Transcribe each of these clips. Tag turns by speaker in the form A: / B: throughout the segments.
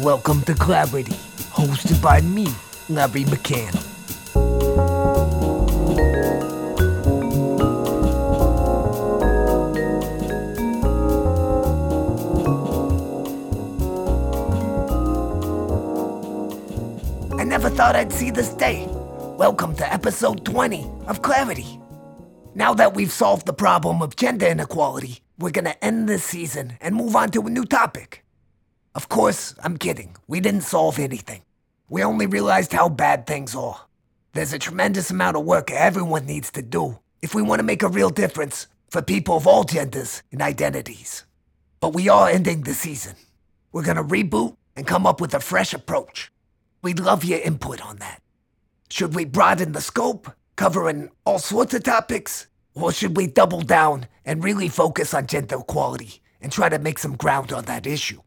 A: Welcome to Clarity, hosted by me, Larry McCann. I never thought I'd see this day. Welcome to episode 20 of Clarity. Now that we've solved the problem of gender inequality, we're gonna end this season and move on to a new topic. Of course, I'm kidding. We didn't solve anything. We only realized how bad things are. There's a tremendous amount of work everyone needs to do if we want to make a real difference for people of all genders and identities. But we are ending the season. We're gonna reboot and come up with a fresh approach. We'd love your input on that. Should we broaden the scope, covering all sorts of topics? Or should we double down and really focus on gender equality and try to make some ground on that issue?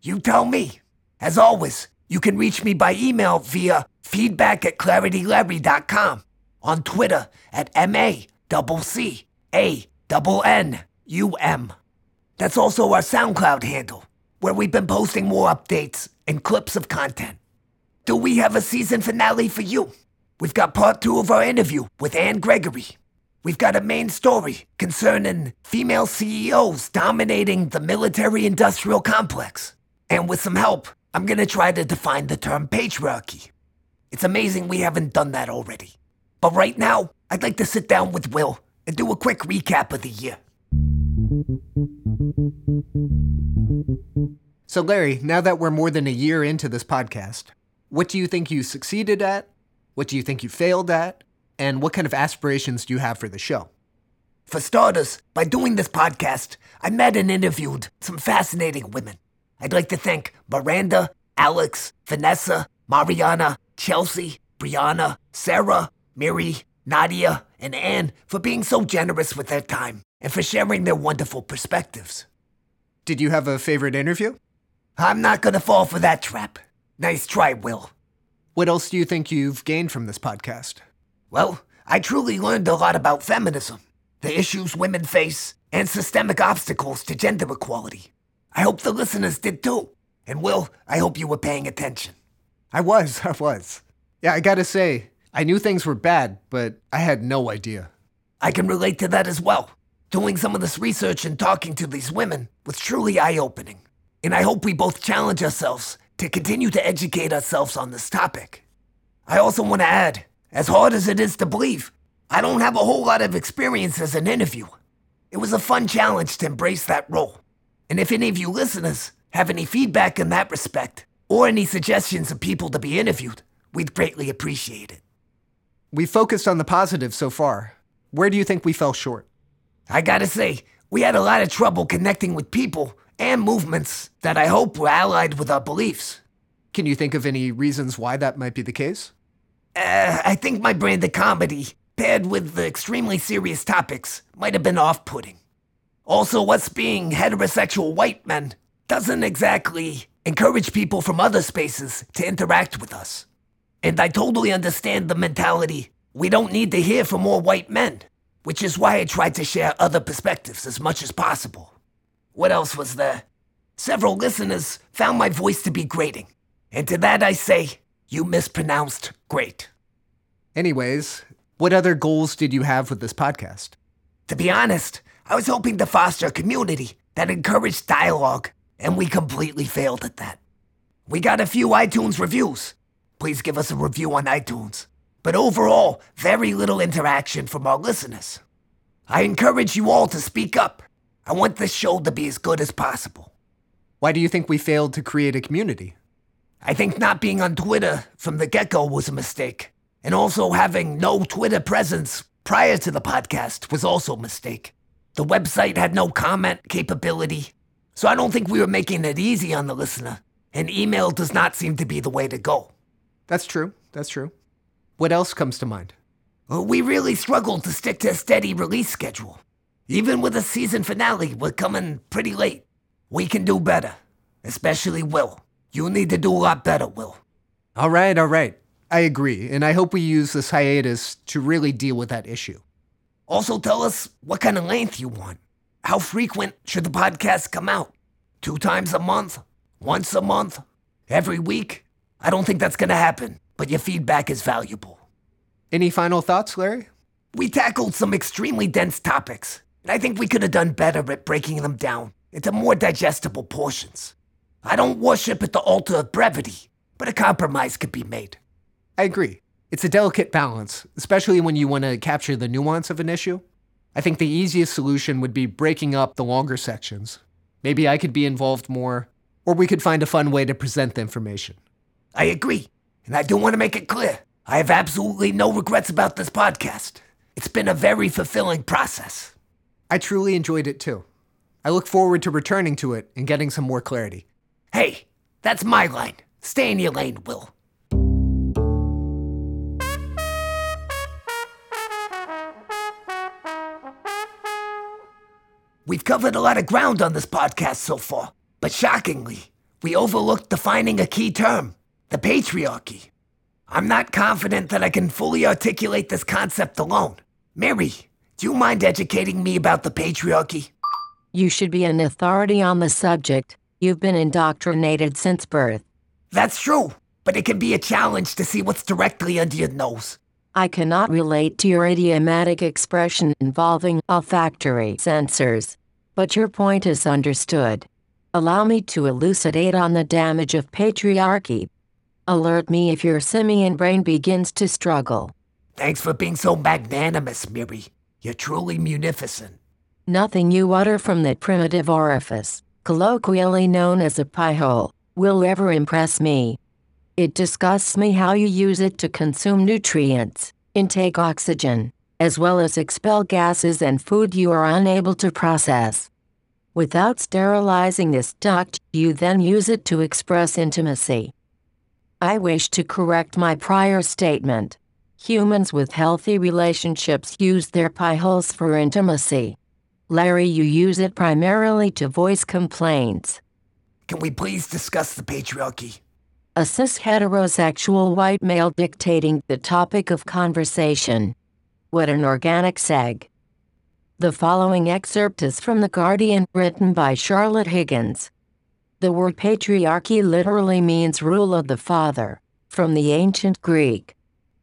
A: You tell me. As always, you can reach me by email via feedback at claritylarry.com, on Twitter at M-A-C-C-A-N-N-U-M. That's also our SoundCloud handle, where we've been posting more updates and clips of content. Do we have a season finale for you? We've got part two of our interview with Anne Gregory. We've got a main story concerning female CEOs dominating the military industrial complex. And with some help, I'm gonna try to define the term patriarchy. It's amazing we haven't done that already. But right now, I'd like to sit down with Will and do a quick recap of the year.
B: So, Larry, now that we're more than a year into this podcast, what do you think you succeeded at? What do you think you failed at? And what kind of aspirations do you have for the show?
A: For starters, by doing this podcast, I met and interviewed some fascinating women. I'd like to thank Miranda, Alex, Vanessa, Mariana, Chelsea, Brianna, Sarah, Mary, Nadia, and Anne for being so generous with their time and for sharing their wonderful perspectives.
B: Did you have a favorite interview?
A: I'm not gonna fall for that trap. Nice try, Will.
B: What else do you think you've gained from this podcast?
A: Well, I truly learned a lot about feminism, the issues women face, and systemic obstacles to gender equality. I hope the listeners did too. And Will, I hope you were paying attention.
B: I was, I was. Yeah, I gotta say, I knew things were bad, but I had no idea.
A: I can relate to that as well. Doing some of this research and talking to these women was truly eye opening. And I hope we both challenge ourselves to continue to educate ourselves on this topic. I also want to add, as hard as it is to believe, I don't have a whole lot of experience as an interviewer. It was a fun challenge to embrace that role. And if any of you listeners have any feedback in that respect, or any suggestions of people to be interviewed, we'd greatly appreciate it.
B: We focused on the positive so far. Where do you think we fell short?
A: I gotta say, we had a lot of trouble connecting with people and movements that I hope were allied with our beliefs.
B: Can you think of any reasons why that might be the case?
A: Uh, I think my brand of comedy, paired with the extremely serious topics, might have been off putting. Also, us being heterosexual white men doesn't exactly encourage people from other spaces to interact with us. And I totally understand the mentality we don't need to hear from more white men, which is why I tried to share other perspectives as much as possible. What else was there? Several listeners found my voice to be grating. And to that I say, you mispronounced great.
B: Anyways, what other goals did you have with this podcast?
A: To be honest, I was hoping to foster a community that encouraged dialogue, and we completely failed at that. We got a few iTunes reviews. Please give us a review on iTunes. But overall, very little interaction from our listeners. I encourage you all to speak up. I want this show to be as good as possible.
B: Why do you think we failed to create a community?
A: I think not being on Twitter from the get go was a mistake. And also having no Twitter presence prior to the podcast was also a mistake. The website had no comment capability, so I don't think we were making it easy on the listener. And email does not seem to be the way to go.
B: That's true. That's true. What else comes to mind?
A: Well, we really struggled to stick to a steady release schedule. Even with a season finale, we're coming pretty late. We can do better, especially Will. You need to do a lot better, Will.
B: All right, all right. I agree, and I hope we use this hiatus to really deal with that issue.
A: Also, tell us what kind of length you want. How frequent should the podcast come out? Two times a month? Once a month? every week? I don't think that's gonna happen, but your feedback is valuable.
B: Any final thoughts, Larry?
A: We tackled some extremely dense topics, and I think we could have done better at breaking them down into more digestible portions. I don't worship at the altar of brevity, but a compromise could be made.
B: I agree. It's a delicate balance, especially when you want to capture the nuance of an issue. I think the easiest solution would be breaking up the longer sections. Maybe I could be involved more, or we could find a fun way to present the information.
A: I agree, and I do want to make it clear I have absolutely no regrets about this podcast. It's been a very fulfilling process.
B: I truly enjoyed it too. I look forward to returning to it and getting some more clarity.
A: Hey, that's my line. Stay in your lane, Will. We've covered a lot of ground on this podcast so far, but shockingly, we overlooked defining a key term the patriarchy. I'm not confident that I can fully articulate this concept alone. Mary, do you mind educating me about the patriarchy?
C: You should be an authority on the subject. You've been indoctrinated since birth.
A: That's true, but it can be a challenge to see what's directly under your nose.
C: I cannot relate to your idiomatic expression involving olfactory sensors, but your point is understood. Allow me to elucidate on the damage of patriarchy. Alert me if your simian brain begins to struggle.
A: Thanks for being so magnanimous, Miri. You're truly munificent.
C: Nothing you utter from that primitive orifice, colloquially known as a pie hole, will ever impress me. It disgusts me how you use it to consume nutrients, intake oxygen, as well as expel gases and food you are unable to process. Without sterilizing this duct, you then use it to express intimacy. I wish to correct my prior statement. Humans with healthy relationships use their pie holes for intimacy. Larry, you use it primarily to voice complaints.
A: Can we please discuss the patriarchy?
C: A cis heterosexual white male dictating the topic of conversation. What an organic seg. The following excerpt is from The Guardian, written by Charlotte Higgins. The word patriarchy literally means rule of the father, from the ancient Greek.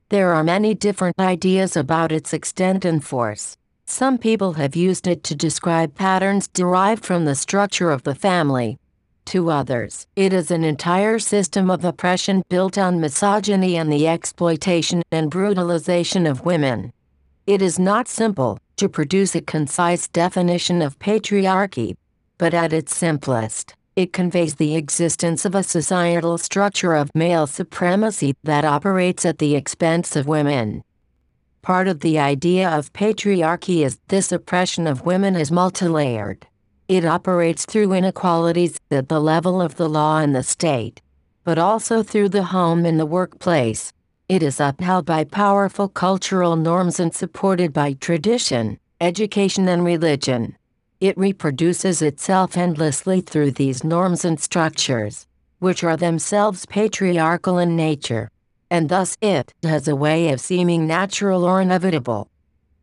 C: There are many different ideas about its extent and force. Some people have used it to describe patterns derived from the structure of the family. To others, it is an entire system of oppression built on misogyny and the exploitation and brutalization of women. It is not simple to produce a concise definition of patriarchy, but at its simplest, it conveys the existence of a societal structure of male supremacy that operates at the expense of women. Part of the idea of patriarchy is this oppression of women is multilayered. It operates through inequalities at the level of the law and the state, but also through the home and the workplace. It is upheld by powerful cultural norms and supported by tradition, education, and religion. It reproduces itself endlessly through these norms and structures, which are themselves patriarchal in nature and thus it has a way of seeming natural or inevitable.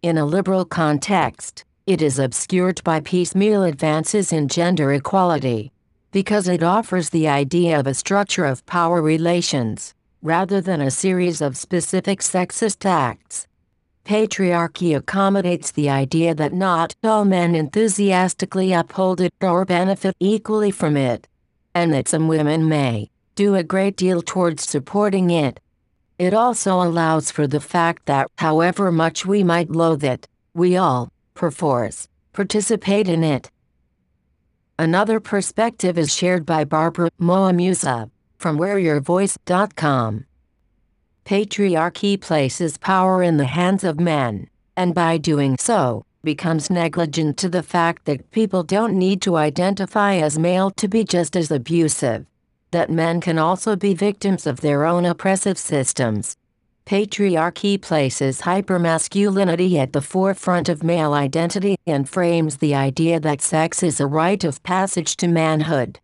C: In a liberal context, it is obscured by piecemeal advances in gender equality, because it offers the idea of a structure of power relations, rather than a series of specific sexist acts. Patriarchy accommodates the idea that not all men enthusiastically uphold it or benefit equally from it, and that some women may do a great deal towards supporting it, it also allows for the fact that, however much we might loathe it, we all, perforce, participate in it. Another perspective is shared by Barbara Moamusa from whereyourvoice.com. Patriarchy places power in the hands of men, and by doing so, becomes negligent to the fact that people don't need to identify as male to be just as abusive that men can also be victims of their own oppressive systems. Patriarchy places hypermasculinity at the forefront of male identity and frames the idea that sex is a rite of passage to manhood.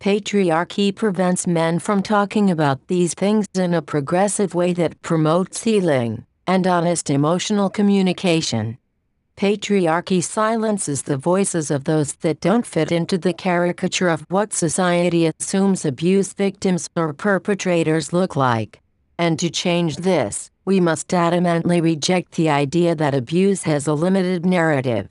C: Patriarchy prevents men from talking about these things in a progressive way that promotes healing and honest emotional communication. Patriarchy silences the voices of those that don't fit into the caricature of what society assumes abuse victims or perpetrators look like. And to change this, we must adamantly reject the idea that abuse has a limited narrative.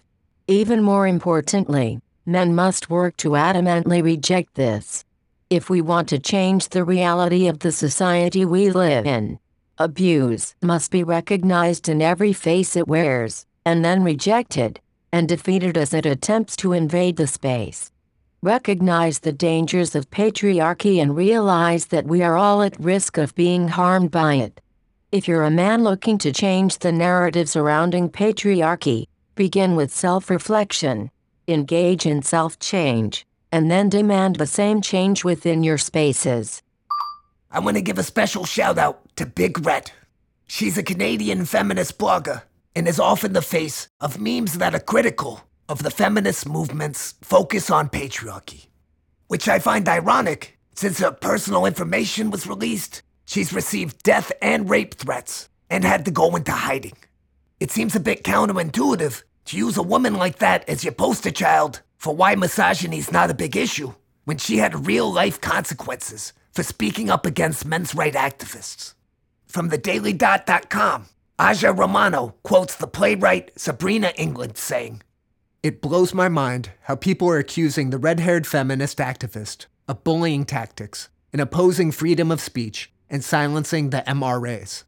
C: Even more importantly, men must work to adamantly reject this. If we want to change the reality of the society we live in, abuse must be recognized in every face it wears, and then rejected and defeated as it attempts to invade the space. Recognize the dangers of patriarchy and realize that we are all at risk of being harmed by it. If you're a man looking to change the narrative surrounding patriarchy, begin with self reflection, engage in self change, and then demand the same change within your spaces.
A: I want to give a special shout out to Big Red. She's a Canadian feminist blogger and is often the face of memes that are critical of the feminist movement's focus on patriarchy. Which I find ironic since her personal information was released. She's received death and rape threats and had to go into hiding. It seems a bit counterintuitive to use a woman like that as your poster child for why misogyny is not a big issue when she had real life consequences for speaking up against men's rights activists. From thedailyDot.com, Aja Romano quotes the playwright Sabrina England saying,
B: It blows my mind how people are accusing the red haired feminist activist of bullying tactics and opposing freedom of speech and silencing the MRAs.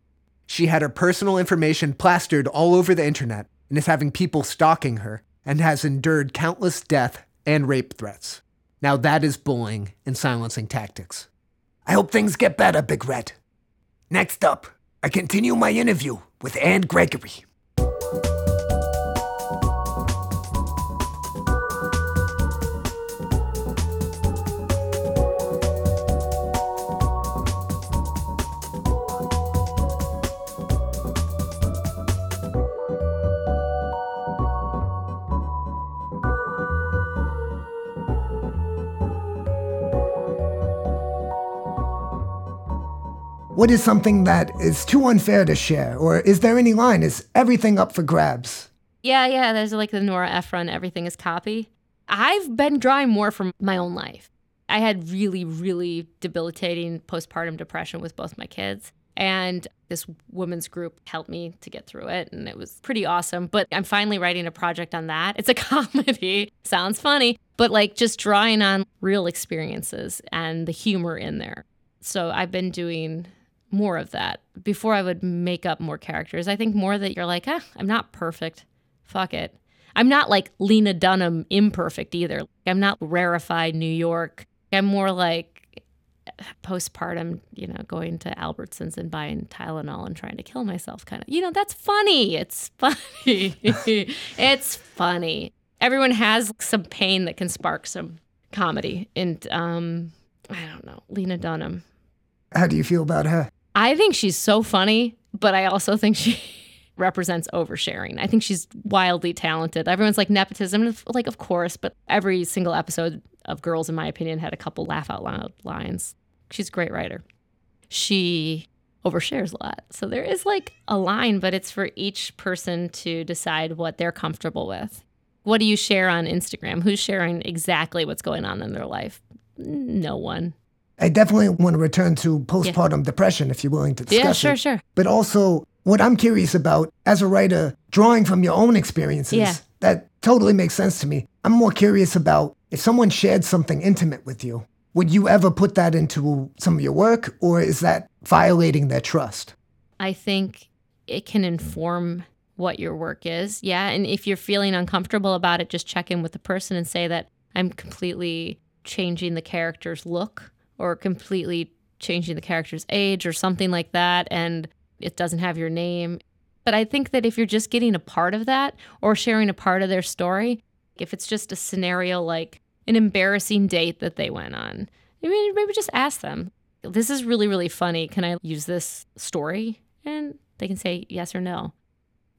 B: She had her personal information plastered all over the internet and is having people stalking her and has endured countless death and rape threats. Now that is bullying and silencing tactics.
A: I hope things get better, Big Red. Next up, I continue my interview with Anne Gregory. What is something that is too unfair to share? Or is there any line? Is everything up for grabs?
D: Yeah, yeah. There's like the Nora Ephron, everything is copy. I've been drawing more from my own life. I had really, really debilitating postpartum depression with both my kids. And this women's group helped me to get through it. And it was pretty awesome. But I'm finally writing a project on that. It's a comedy. Sounds funny, but like just drawing on real experiences and the humor in there. So I've been doing more of that before I would make up more characters. I think more that you're like, ah, I'm not perfect. Fuck it. I'm not like Lena Dunham imperfect either. I'm not rarefied New York. I'm more like postpartum, you know, going to Albertsons and buying Tylenol and trying to kill myself kind of. You know, that's funny. It's funny. it's funny. Everyone has some pain that can spark some comedy. And um I don't know, Lena Dunham.
A: How do you feel about her?
D: I think she's so funny, but I also think she represents oversharing. I think she's wildly talented. Everyone's like nepotism, like of course, but every single episode of Girls, in my opinion, had a couple laugh out loud lines. She's a great writer. She overshares a lot. So there is like a line, but it's for each person to decide what they're comfortable with. What do you share on Instagram? Who's sharing exactly what's going on in their life? No one.
A: I definitely want to return to postpartum yeah. depression if you're willing to discuss
D: Yeah, sure,
A: it.
D: sure.
A: But also, what I'm curious about as a writer, drawing from your own experiences,
D: yeah.
A: that totally makes sense to me. I'm more curious about if someone shared something intimate with you, would you ever put that into some of your work, or is that violating their trust?
D: I think it can inform what your work is. Yeah. And if you're feeling uncomfortable about it, just check in with the person and say that I'm completely changing the character's look or completely changing the character's age or something like that and it doesn't have your name. But I think that if you're just getting a part of that or sharing a part of their story, if it's just a scenario like an embarrassing date that they went on, I mean, maybe just ask them, this is really, really funny. Can I use this story? And they can say yes or no.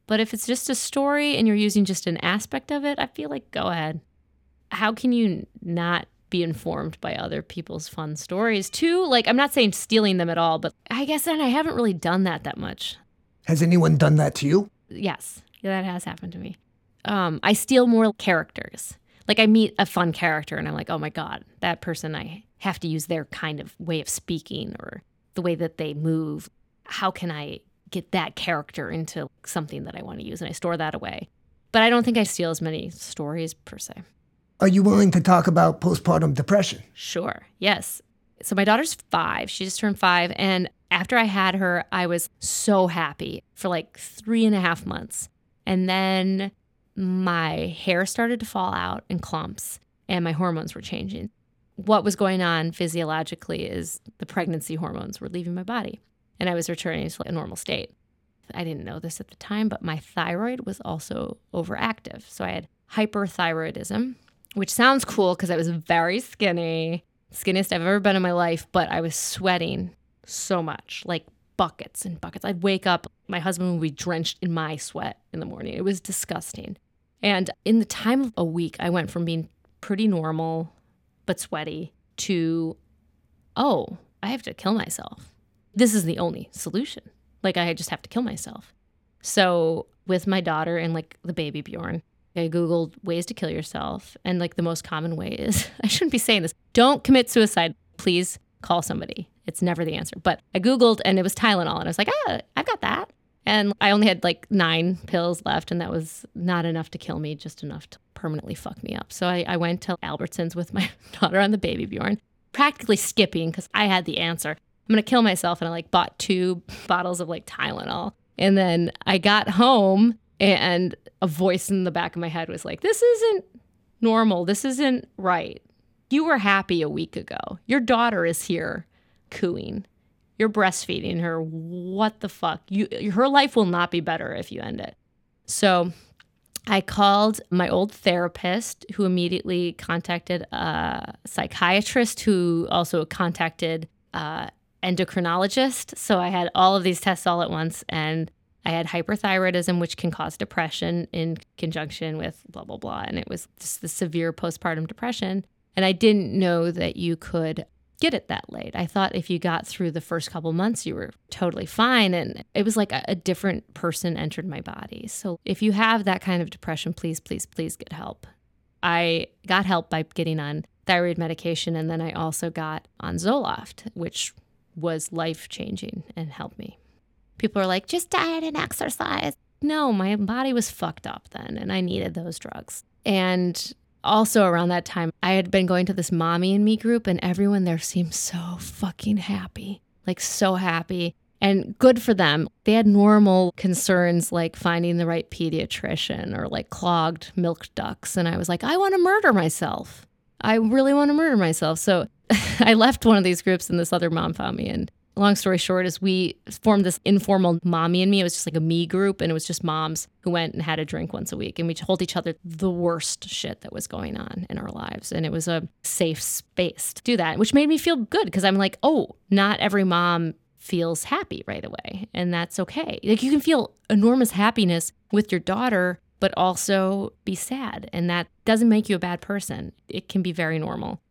D: But if it's just a story and you're using just an aspect of it, I feel like go ahead. How can you not be informed by other people's fun stories too. Like, I'm not saying stealing them at all, but I guess then I haven't really done that that much.
A: Has anyone done that to you?
D: Yes, that has happened to me. um, I steal more characters. Like I meet a fun character and I'm like, oh my God, that person, I have to use their kind of way of speaking or the way that they move. How can I get that character into something that I want to use? And I store that away. But I don't think I steal as many stories per se.
A: Are you willing to talk about postpartum depression?
D: Sure. Yes. So my daughter's five. She just turned five. And after I had her, I was so happy for like three and a half months. And then my hair started to fall out in clumps and my hormones were changing. What was going on physiologically is the pregnancy hormones were leaving my body and I was returning to a normal state. I didn't know this at the time, but my thyroid was also overactive. So I had hyperthyroidism, which sounds cool because I was very skinny, skinniest I've ever been in my life, but I was sweating so much, like buckets and buckets. I'd wake up, my husband would be drenched in my sweat in the morning. It was disgusting. And in the time of a week, I went from being pretty normal but sweaty to, oh, I have to kill myself. This is the only solution. Like, I just have to kill myself. So, with my daughter and like the baby Bjorn, I Googled ways to kill yourself. And like the most common way is I shouldn't be saying this don't commit suicide. Please call somebody. It's never the answer. But I Googled and it was Tylenol. And I was like, ah, I've got that. And I only had like nine pills left, and that was not enough to kill me, just enough to permanently fuck me up. So I, I went to Albertsons with my daughter on the baby Bjorn, practically skipping because I had the answer. I'm gonna kill myself, and I like bought two bottles of like Tylenol. And then I got home, and a voice in the back of my head was like, This isn't normal. This isn't right. You were happy a week ago. Your daughter is here cooing. You're breastfeeding her. What the fuck? You her life will not be better if you end it. So I called my old therapist who immediately contacted a psychiatrist who also contacted an endocrinologist. So I had all of these tests all at once and I had hyperthyroidism, which can cause depression in conjunction with blah, blah, blah. And it was just the severe postpartum depression. And I didn't know that you could get it that late. I thought if you got through the first couple months, you were totally fine. And it was like a, a, different person entered my body. So if you have that kind of depression, please, please, please get help. I got help by getting on thyroid medication. And then I also got on Zoloft, which was life changing and helped me. People are like, just diet and exercise. No, my body was fucked up then, and I needed those drugs. And also around that time, I had been going to this mommy and me group, and everyone there seemed so fucking happy like, so happy. And good for them. They had normal concerns like finding the right pediatrician or like clogged milk ducts. And I was like, I want to murder myself. I really want to murder myself. So I left one of these groups, and this other mom found me. And long story short is we formed this informal mommy and me. It was just like a me group, and it was just moms who went and had a drink once a week, and we told each other the worst shit that was going on in our lives, and it was a safe space to do that, which made me feel good because I'm like, oh, not every mom feels happy right away, and that's okay. Like you can feel enormous happiness with your daughter. But also be sad. And that doesn't make you a bad person. It can be very normal.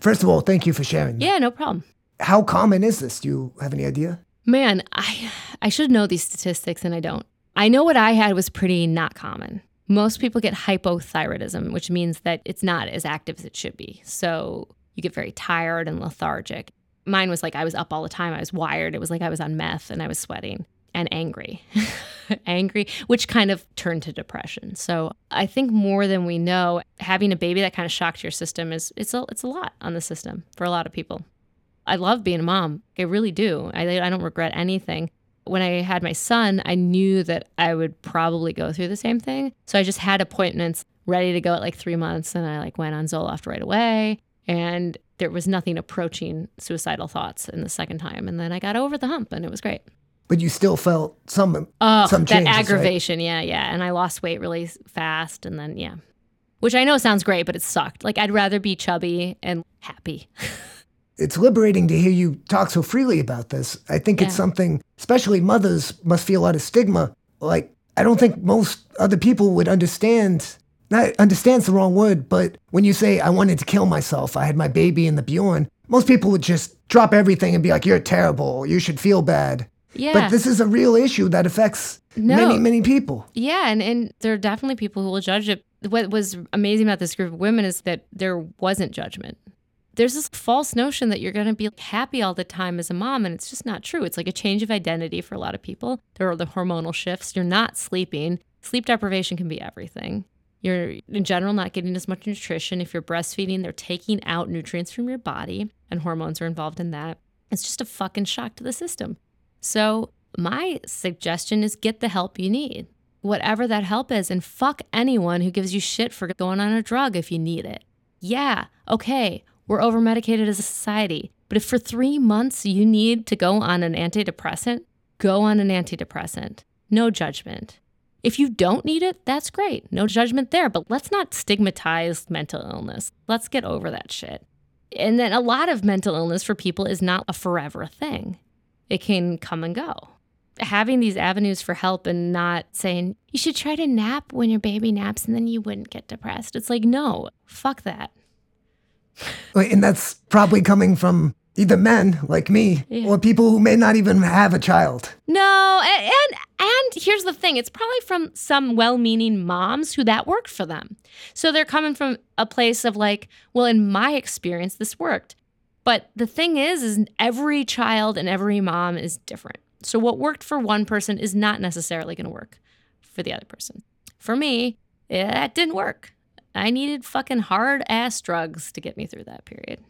A: First of all, thank you for sharing.
D: Yeah, no problem.
A: How common is this? Do you have any idea?
D: Man, I I should know these statistics and I don't. I know what I had was pretty not common. Most people get hypothyroidism, which means that it's not as active as it should be. So you get very tired and lethargic. Mine was like I was up all the time. I was wired. It was like I was on meth and I was sweating and angry. angry, which kind of turned to depression. So I think more than we know, having a baby that kind of shocked your system is it's a it's a lot on the system for a lot of people. I love being a mom. I really do. I, I don't regret anything. When I had my son, I knew that I would probably go through the same thing. So I just had appointments ready to go at like three months, and I like went on Zoloft right away. And there was nothing approaching suicidal thoughts in the second time. And then I got over the hump, and it was great.
A: But you still felt some
D: oh,
A: some changes,
D: that aggravation,
A: right?
D: yeah, yeah. And I lost weight really fast, and then yeah, which I know sounds great, but it sucked. Like I'd rather be chubby and happy.
A: it's liberating to hear you talk so freely about this. I think yeah. it's something, especially mothers must feel a lot of stigma. Like, I don't think most other people would understand. Not understands the wrong word, but when you say, I wanted to kill myself, I had my baby in the Bjorn, most people would just drop everything and be like, you're terrible, you should feel bad.
D: Yeah.
A: But this is a real issue that affects
D: No.
A: many, many people.
D: Yeah, and, and there are definitely people who will judge it. What was amazing about this group of women is that there wasn't judgment. There's this false notion that you're going to be happy all the time as a mom, and it's just not true. It's like a change of identity for a lot of people. There are the hormonal shifts. You're not sleeping. Sleep deprivation can be everything. You're, in general, not getting as much nutrition. If you're breastfeeding, they're taking out nutrients from your body, and hormones are involved in that. It's just a fucking shock to the system. So, my suggestion is get the help you need, whatever that help is, and fuck anyone who gives you shit for going on a drug if you need it. Yeah, okay, we're over medicated as a society, but if for three months you need to go on an antidepressant, go on an antidepressant. No judgment. If you don't need it, that's great. No judgment there, but let's not stigmatize mental illness. Let's get over that shit. And then a lot of mental illness for people is not a forever thing, it can come and go having these avenues for help and not saying you should try to nap when your baby naps and then you wouldn't get depressed. It's like, no, fuck that.
A: And that's probably coming from either men like me
D: Yeah.
A: or people who may not even have a child.
D: No, and, and and here's the thing, it's probably from some well-meaning moms who that worked for them. So they're coming from a place of like, well, in my experience this worked. But the thing is is every child and every mom is different. So what worked for one person is not necessarily going to work for the other person. For me, that didn't work. I needed fucking hard ass drugs to get me through that period.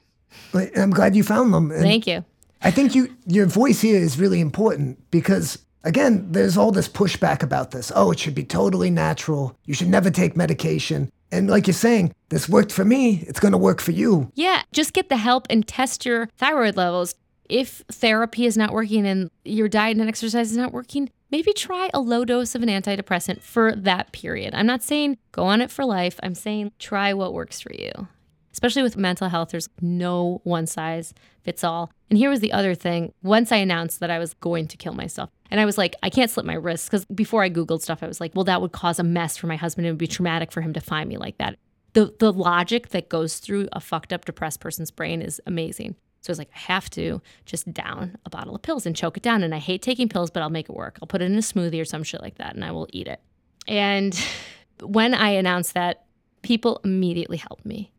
A: I'm glad you found them. And
D: Thank you.
A: I think you your voice here is really important because again, there's all this pushback about this. Oh, it should be totally natural. You should never take medication. And like you're saying, this worked for me, it's going to work for you.
D: Yeah, just get the help and test your thyroid levels. If therapy is not working and your diet and exercise is not working, maybe try a low dose of an antidepressant for that period. I'm not saying go on it for life. I'm saying try what works for you. Especially with mental health, there's no one size fits all. And here was the other thing. Once I announced that I was going to kill myself, and I was like, I can't slip my wrists because before I Googled stuff, I was like, well, that would cause a mess for my husband. It would be traumatic for him to find me like that. The, the logic that goes through a fucked up, depressed person's brain is amazing. So I was like, I have to just down a bottle of pills and choke it down. And I hate taking pills, but I'll make it work. I'll put it in a smoothie or some shit like that and I will eat it. And when I announced that, people immediately helped me.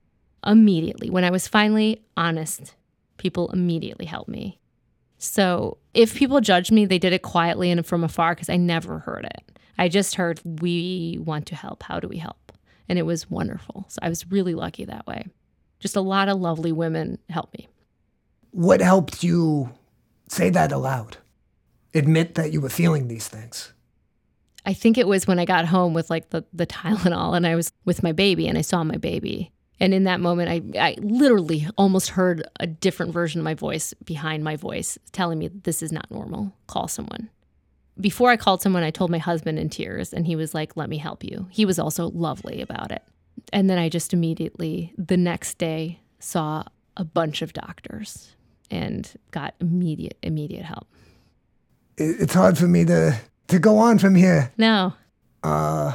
D: Immediately. When I was finally honest, people immediately helped me. So if people judged me, they did it quietly and from afar because I never heard it. I just heard, we want to help. How do we help? And it was wonderful. So I was really lucky that way. Just a lot of lovely women helped me.
A: What helped you say that aloud? Admit that you were feeling these things.
D: I think it was when I got home with like the, the Tylenol and I was with my baby and I saw my baby. And in that moment, I, I literally almost heard a different version of my voice behind my voice telling me this is not normal. Call someone. Before I called someone, I told my husband in tears and he was like, let me help you. He was also lovely about it. And then I just immediately, the next day, saw a bunch of doctors and got immediate, immediate help.
A: It's hard for me to to go on from here.
D: No,
A: Uh,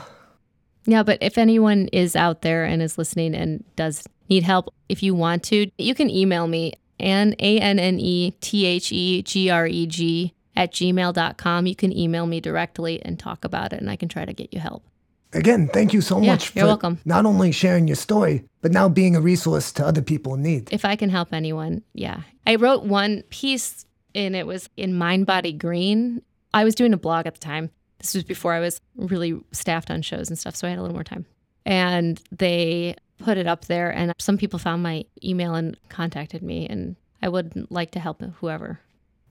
D: Yeah, but if anyone is out there and is listening and does need help, if you want to, you can email me and A N N E T H E G R E G at gmail.com. You can email me directly and talk about it and I can try to get you help.
A: Again, thank you so
D: Yeah,
A: much
D: you're
A: for
D: welcome.
A: not only sharing your story, but now being a resource to other people in need.
D: If I can help anyone, yeah. I wrote one piece and it was in Mind Body Green. I was doing a blog at the time. This was before I was really staffed on shows and stuff, so I had a little more time. And they put it up there, and some people found my email and contacted me, and I would like to help whoever.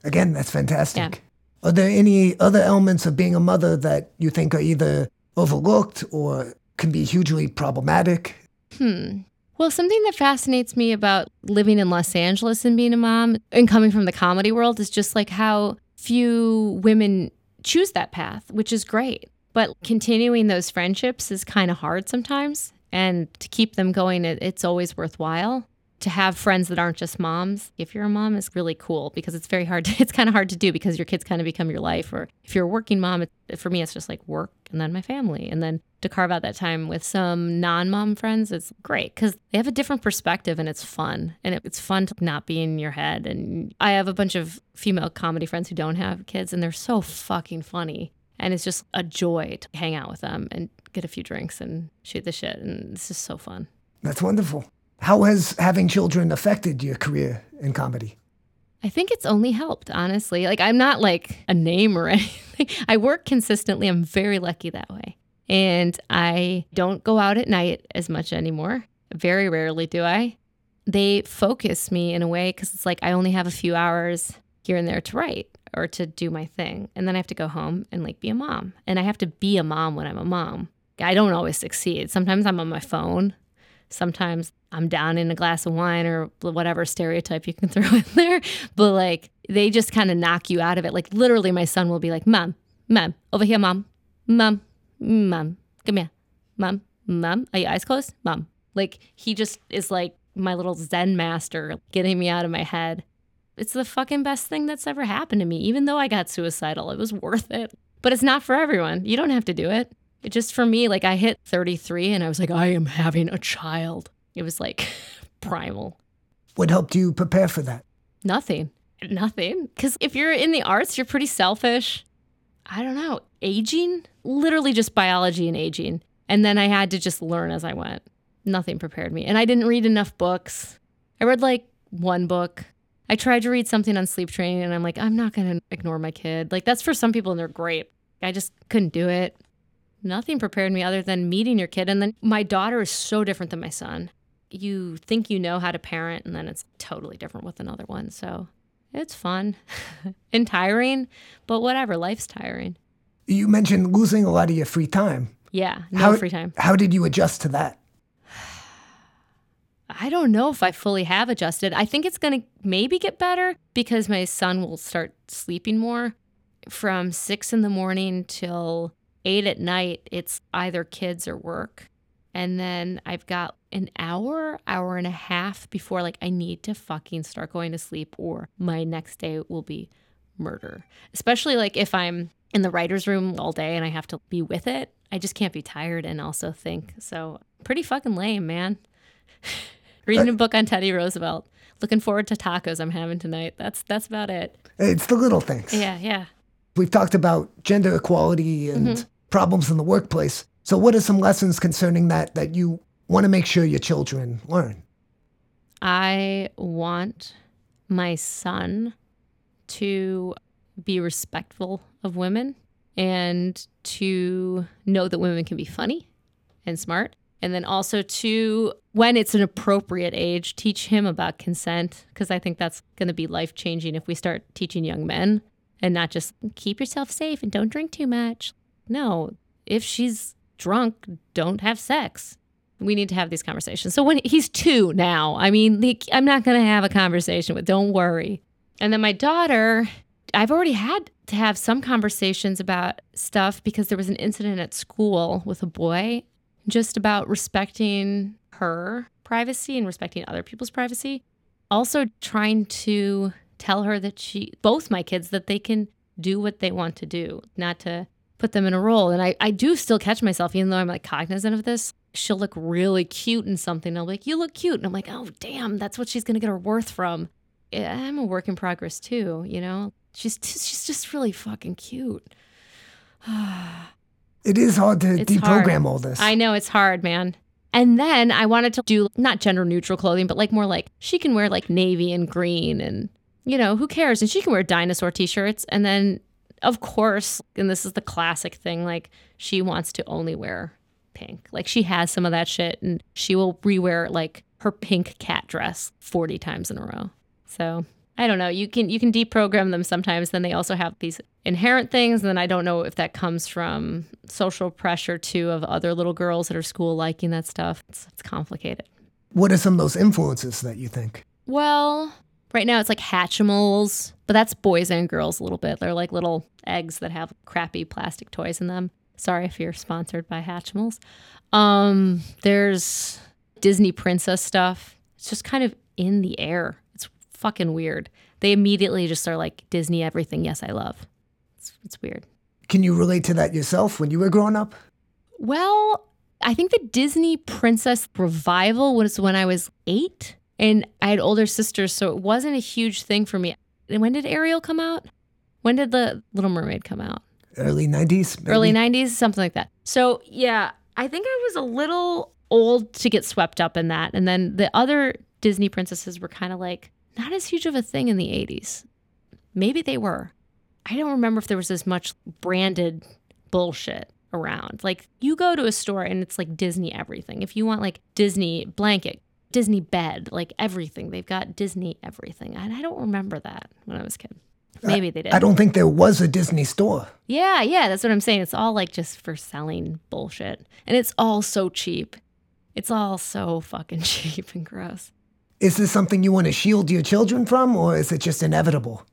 A: Again, that's fantastic.
D: Yeah.
A: Are there any other elements of being a mother that you think are either overlooked or can be hugely problematic?
D: Hmm. Well, something that fascinates me about living in Los Angeles and being a mom and coming from the comedy world is just like how few women choose that path, which is great. But continuing those friendships is kind of hard sometimes. And to keep them going, it, it's always worthwhile. To have friends that aren't just moms, if you're a mom, is really cool because it's very hard. To, it's kind of hard to do because your kids kind of become your life. Or if you're a working mom, it, for me, it's just like work and then my family. And then to carve out that time with some non mom friends, it's great because they have a different perspective and it's fun. And it, it's fun to not be in your head. And I have a bunch of female comedy friends who don't have kids and they're so fucking funny. And it's just a joy to hang out with them and get a few drinks and shoot the shit. And it's just so fun.
A: That's wonderful. How has having children affected your career in comedy?
D: I think it's only helped, honestly. Like, I'm not like a name or anything. I work consistently. I'm very lucky that way. And I don't go out at night as much anymore. Very rarely do I. They focus me in a way because it's like I only have a few hours here and there to write or to do my thing. And then I have to go home and like be a mom. And I have to be a mom when I'm a mom. I don't always succeed. Sometimes I'm on my phone. Sometimes I'm down in a glass of wine or whatever stereotype you can throw in there. But like they just kind of knock you out of it. Like literally, my son will be like, Mom, Mom, over here, Mom, Mom, Mom, come here, Mom, Mom, are your eyes closed? Mom. Like he just is like my little Zen master getting me out of my head. It's the fucking best thing that's ever happened to me. Even though I got suicidal, it was worth it. But it's not for everyone. You don't have to do it. It just for me, like I hit 33 and I was like, I am having a child. It was like primal.
A: What helped you prepare for that?
D: Nothing. Nothing. Because if you're in the arts, you're pretty selfish. I don't know. Aging, literally just biology and aging. And then I had to just learn as I went. Nothing prepared me. And I didn't read enough books. I read like one book. I tried to read something on sleep training and I'm like, I'm not going to ignore my kid. Like, that's for some people and they're great. I just couldn't do it. Nothing prepared me other than meeting your kid. And then my daughter is so different than my son. You think you know how to parent, and then it's totally different with another one. So it's fun and tiring, but whatever, life's tiring.
A: You mentioned losing a lot of your free time.
D: Yeah, no
A: how,
D: free time.
A: How did you adjust to that?
D: I don't know if I fully have adjusted. I think it's going to maybe get better because my son will start sleeping more from six in the morning till eight at night. It's either kids or work. And then I've got an hour, hour and a half before like I need to fucking start going to sleep or my next day will be murder. Especially like if I'm in the writer's room all day and I have to be with it. I just can't be tired and also think. So pretty fucking lame, man. Reading a book on Teddy Roosevelt. Looking forward to tacos I'm having tonight. That's that's about it.
A: It's the little things.
D: Yeah, yeah.
A: We've talked about gender equality and mm-hmm. problems in the workplace. So what are some lessons concerning that that you want to make sure your children learn?
D: I want my son to be respectful of women and to know that women can be funny and smart and then also to when it's an appropriate age teach him about consent because i think that's going to be life changing if we start teaching young men and not just keep yourself safe and don't drink too much. No if she's drunk don't have sex. We need to have these conversations. So when he's two now. I mean i'm not going to have a conversation with don't worry. And then my daughter i've already had to have some conversations about stuff because there was an incident at school with a boy just about respecting her privacy and respecting other people's privacy. Also, trying to tell her that she, both my kids, that they can do what they want to do, not to put them in a role. And I, I do still catch myself, even though I'm like cognizant of this. She'll look really cute in something. I'll be like, You look cute. And I'm like, Oh, damn, that's what she's going to get her worth from. I'm a work in progress too, you know? She's, t- she's just really fucking cute.
A: It is hard to it's deprogram
D: hard.
A: all this.
D: I know it's hard, man. And then I wanted to do not gender neutral clothing, but like more like she can wear like navy and green and you know, who cares? And she can wear dinosaur t-shirts and then of course, and this is the classic thing, like she wants to only wear pink. Like she has some of that shit and she will rewear like her pink cat dress 40 times in a row. So I don't know. You can you can deprogram them sometimes. Then they also have these inherent things. And then I don't know if that comes from social pressure too of other little girls at her school liking that stuff. It's, it's complicated.
A: What are some of those influences that you think?
D: Well, right now it's like Hatchimals, but that's boys and girls a little bit. They're like little eggs that have crappy plastic toys in them. Sorry if you're sponsored by Hatchimals. Um, there's Disney princess stuff. It's just kind of in the air It's fucking weird. They immediately just are like Disney everything. Yes, I love. It's, it's weird.
A: Can you relate to that yourself when you were growing up?
D: Well, I think the Disney princess revival was when I was eight, and I had older sisters, so it wasn't a huge thing for me. And when did Ariel come out? When did the Little Mermaid come out?
A: Early 90s? maybe?
D: early 90s, something like that. So, yeah, I think I was a little old to get swept up in that. And then the other Disney princesses were kind of like not as huge of a thing in the 80s. Maybe they were. I don't remember if there was as much branded bullshit around. Like, you go to a store and it's like Disney everything. If you want like Disney blanket, Disney bed, like everything, they've got Disney everything. And I don't remember that when I was a kid. Maybe they did.
A: I don't think there was a Disney store.
D: Yeah, yeah, that's what I'm saying. It's all like just for selling bullshit. And it's all so cheap. It's all so fucking cheap and gross.
A: Is this something you want to shield your children from, or is it just inevitable?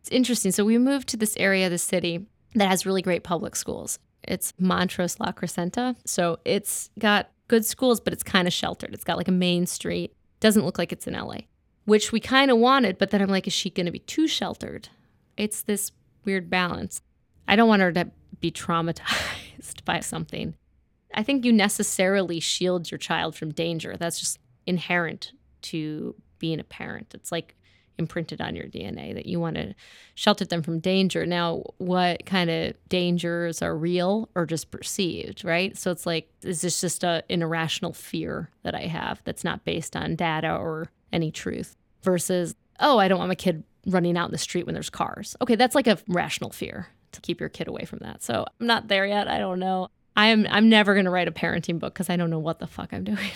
D: It's interesting. So we moved to this area of the city that has really great public schools. It's Montrose La Crescenta. So it's got good schools, but it's kind of sheltered. It's got like a main street. Doesn't look like it's in LA, which we kind of wanted, but then I'm like, is she going to be too sheltered? It's this weird balance. I don't want her to be traumatized by something. I think you necessarily shield your child from danger. That's just inherent to being a parent. It's like imprinted on your DNA that you want to shelter them from danger. Now, what kind of dangers are real or just perceived, right? So it's like, is this just a, an irrational fear that I have that's not based on data or any truth versus, oh, I don't want my kid running out in the street when there's cars. Okay, that's like a rational fear to keep your kid away from that. So I'm not there yet. I don't know. I am I'm never going to write a parenting book because I don't know what the fuck I'm doing.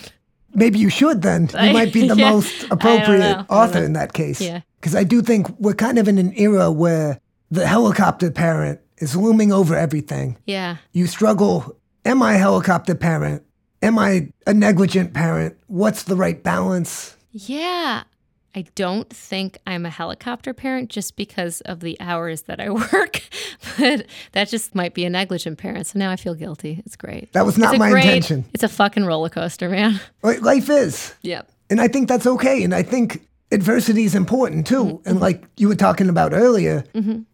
A: Maybe you should then. You might be the
D: Yeah.
A: most appropriate author in that case.
D: Yeah.
A: Because I do think we're kind of in an era where the helicopter parent is looming over everything.
D: Yeah.
A: You struggle. Am I a helicopter parent? Am I a negligent parent? What's the right balance?
D: Yeah. I don't think I'm a helicopter parent just because of the hours that I work, but that just might be a negligent parent. So now I feel guilty. It's great.
A: That was not my
D: great-
A: intention.
D: It's a fucking roller coaster, man.
A: Life is.
D: Yep.
A: And I think that's okay. And I think adversity is important too.
D: Mm-hmm.
A: And like you were talking about earlier,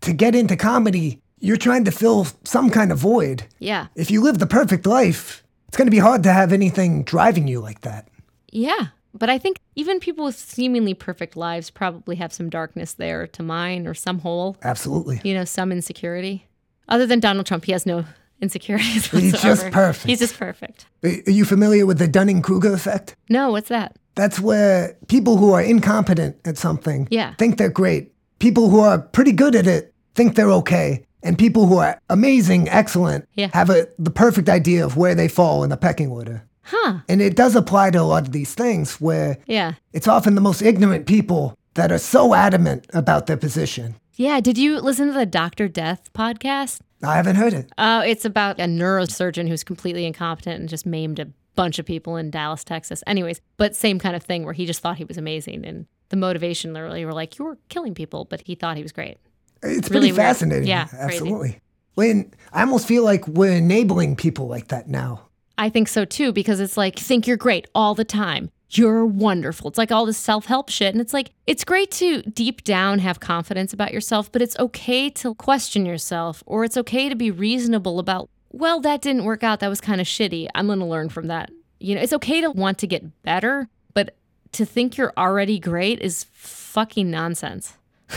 A: to get into comedy, you're trying to fill some kind of void.
D: Yeah.
A: If you live the perfect life, it's going to be hard to have anything driving you like that.
D: Yeah. But I think even people with seemingly perfect lives probably have some darkness there to mine or some hole,
A: Absolutely.
D: you know, some insecurity. Other than Donald Trump, he has no insecurities
A: He's just perfect.
D: He's just perfect.
A: Are are you familiar with the Dunning Kruger effect?
D: No, what's that?
A: That's where people who are incompetent at something
D: Yeah.
A: think they're great. People who are pretty good at it think they're okay. And people who are amazing, excellent,
D: Yeah.
A: have a, the perfect idea of where they fall in the pecking order.
D: Huh.
A: And it does apply to a lot of these things where
D: Yeah.
A: it's often the most ignorant people that are so adamant about their position.
D: Yeah. Did you listen to the Dr. Death podcast?
A: I haven't heard it.
D: Uh, it's about a neurosurgeon who's completely incompetent and just maimed a bunch of people in Dallas, Texas. Anyways, but same kind of thing where he just thought he was amazing. And the motivation literally were like, you were killing people, but he thought he was great.
A: It's
D: Really
A: pretty
D: weird.
A: fascinating.
D: Yeah, crazy.
A: absolutely. When I almost feel like we're enabling people like that now.
D: I think so too, because it's like, think you're great all the time. You're wonderful. It's like all this self help shit. And it's like, it's great to deep down have confidence about yourself, but it's okay to question yourself or it's okay to be reasonable about, well, that didn't work out. That was kind of shitty. I'm going to learn from that. You know, it's okay to want to get better, but to think you're already great is fucking nonsense.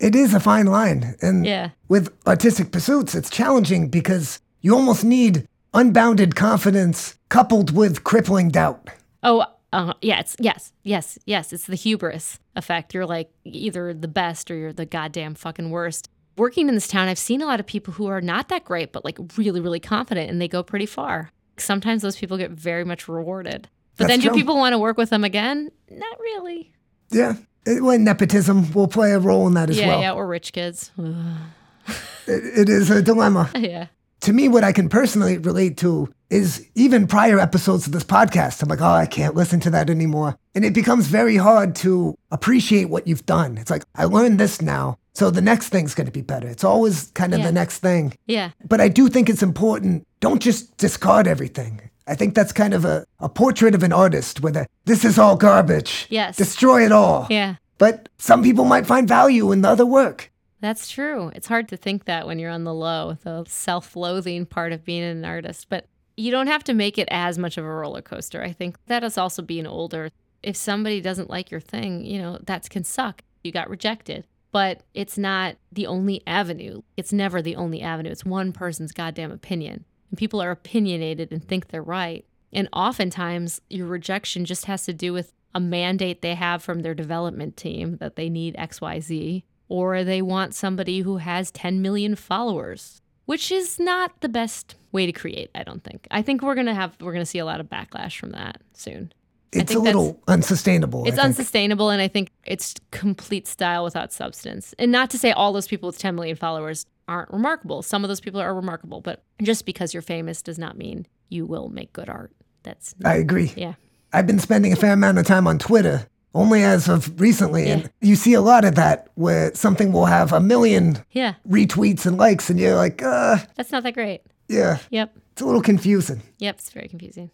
A: It is a fine line. And
D: Yeah.
A: with artistic pursuits, it's challenging because you almost need unbounded confidence coupled with crippling doubt.
D: Oh, uh, yeah, it's yes, yes, yes. It's the hubris effect. You're like either the best or you're the goddamn fucking worst. Working in this town, I've seen a lot of people who are not that great, but like really, really confident, and they go pretty far. Sometimes those people get very much rewarded. But
A: That's
D: then, do
A: true.
D: people want to work with them again? Not really.
A: Yeah. It, well, nepotism will play a role in that as
D: yeah,
A: well.
D: Yeah, yeah, or rich kids.
A: It, it is a dilemma.
D: yeah,
A: to me, what I can personally relate to is even prior episodes of this podcast. I'm like, oh, I can't listen to that anymore. And it becomes very hard to appreciate what you've done. It's like, I learned this now. So the next thing's going to be better. It's always kind of
D: Yeah.
A: the next thing.
D: yeah,
A: But I do think it's important. Don't just discard everything. I think that's kind of a, a portrait of an artist where the, this is all garbage.
D: Yes.
A: Destroy it all.
D: yeah.
A: But some people might find value in the other work.
D: That's true. It's hard to think that when you're on the low, the self loathing part of being an artist. But you don't have to make it as much of a roller coaster. I think that is also being older. If somebody doesn't like your thing, you know, that can suck. You got rejected. but it's not the only avenue. It's never the only avenue. It's one person's goddamn opinion. And people are opinionated and think they're right. And oftentimes, your rejection just has to do with a mandate they have from their development team that they need XYZ, or they want somebody who has 10 million followers, which is not the best way to create, I don't think. I think we're going to have we're going to see a lot of backlash from that soon.
A: It's a little unsustainable.
D: It's unsustainable, and I think it's complete style without substance. And not to say all those people with 10 million followers aren't remarkable. Some of those people are remarkable, but just because you're famous does not mean you will make good art. That's
A: I agree.
D: yeah,
A: I've been spending a fair amount of time on Twitter, only as of recently,
D: Yeah.
A: and you see a lot of that where something will have a million
D: yeah.
A: retweets and likes, and you're like, uh,
D: That's not that great.
A: yeah,
D: Yep,
A: it's a little confusing.
D: yep. It's very confusing.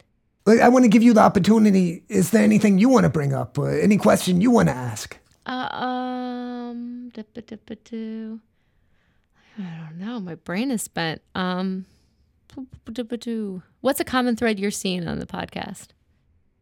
A: Like, I want to give you the opportunity. Is there anything you want to bring up, or any question you want to ask?
D: Uh, um. I don't know. My brain is spent. Um, what's a common thread you're seeing on the podcast?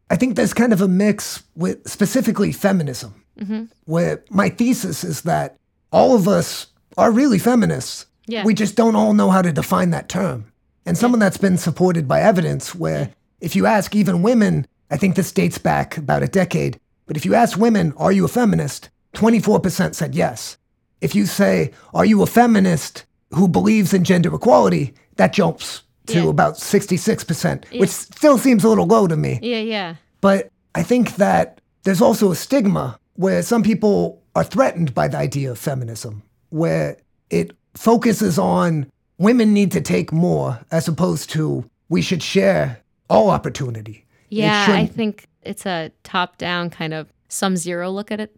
A: I think there's kind of a mix with specifically feminism,
D: Mm-hmm.
A: where my thesis is that all of us are really feminists.
D: Yeah.
A: We just don't all know how to define that term. And some of that's been supported by evidence where if you ask even women, I think this dates back about a decade, but if you ask women, are you a feminist? 24% said yes. If you say, are you a feminist who believes in gender equality? That jumps to
D: Yeah.
A: about 66%,
D: Yeah.
A: which still seems a little low to me.
D: Yeah, yeah.
A: But I think that there's also a stigma where some people are threatened by the idea of feminism, where it focuses on women need to take more as opposed to we should share all opportunity.
D: Yeah, I think it's a top down kind of sum zero look at it.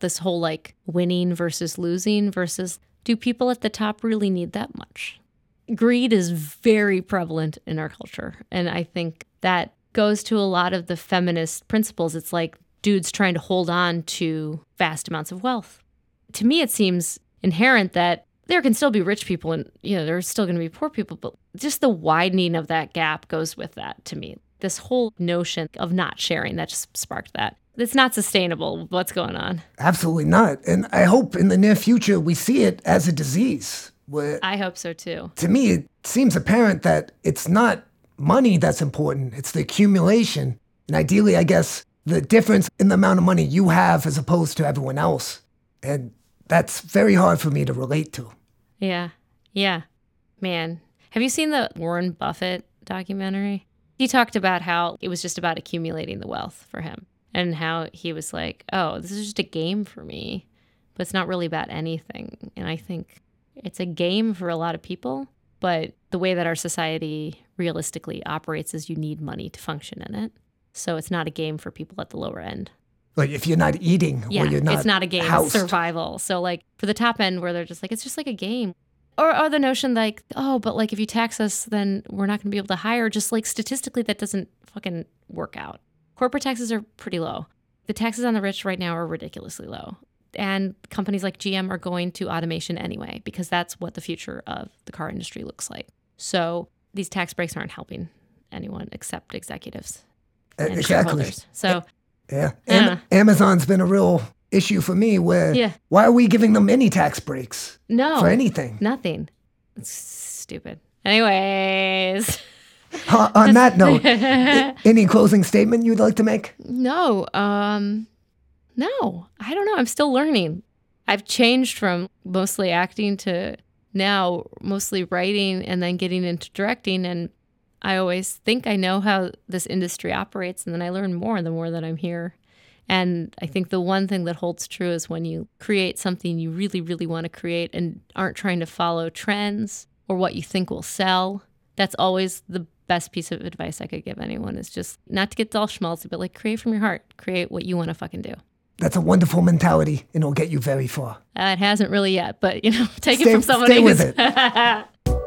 D: This whole like winning versus losing versus do people at the top really need that much? Greed is very prevalent in our culture. And I think that goes to a lot of the feminist principles. It's like dudes trying to hold on to vast amounts of wealth. To me, it seems inherent that there can still be rich people and you know there's still going to be poor people but just the widening of that gap goes with that to me this whole notion of not sharing that just sparked that it's not sustainable what's going on
A: Absolutely not. And I hope in the near future we see it as a disease. Where
D: i hope so too.
A: to me it seems apparent that it's not money that's important, it's the accumulation. And ideally, I guess, the difference in the amount of money you have as opposed to everyone else. And that's very hard for me to relate to.
D: yeah. Yeah. Man. Have you seen the warren buffett documentary? He talked about how it was just about accumulating the wealth for him and how he was like oh this is just a game for me but it's not really about anything. And i think it's a game for a lot of people but the way that our society realistically operates is you need money to function in it. So it's not a game for people at the lower end.
A: Like if you're not eating
D: yeah
A: or you're not
D: it's not a game
A: housed.
D: it's survival. So like for the top end where they're just like it's just like a game. Or, or the notion like oh but like if you tax us then we're not going to be able to hire. Just like statistically that doesn't fucking work out. Corporate taxes are pretty low. The taxes on the rich right now are ridiculously low and companies like gm are going to automation anyway because that's what the future of the car industry looks like so these tax breaks aren't helping anyone except executives
A: Uh,
D: and
A: exactly.
D: shareholders so
A: Yeah. Am- Amazon's been a real issue for me where
D: Yeah.
A: why are we giving them any tax breaks
D: no
A: for anything?
D: Nothing. It's stupid. Anyways.
A: On on that note, any closing statement you'd like to make?
D: no. Um no. I don't know. I'm still learning. I've changed from mostly acting to now mostly writing and then getting into directing and I always think I know how this industry operates and then I learn more the more that I'm here. And I think the one thing that holds true is when you create something you really, really want to create and aren't trying to follow trends or what you think will sell. That's always the best piece of advice I could give anyone is just not to get dull schmaltzy, but like create from your heart. Create what you want to fucking do.
A: That's a wonderful mentality and it'll get you very far.
D: Uh, it hasn't really yet, but you know, take
A: Stay-
D: it from someone
A: stay with it.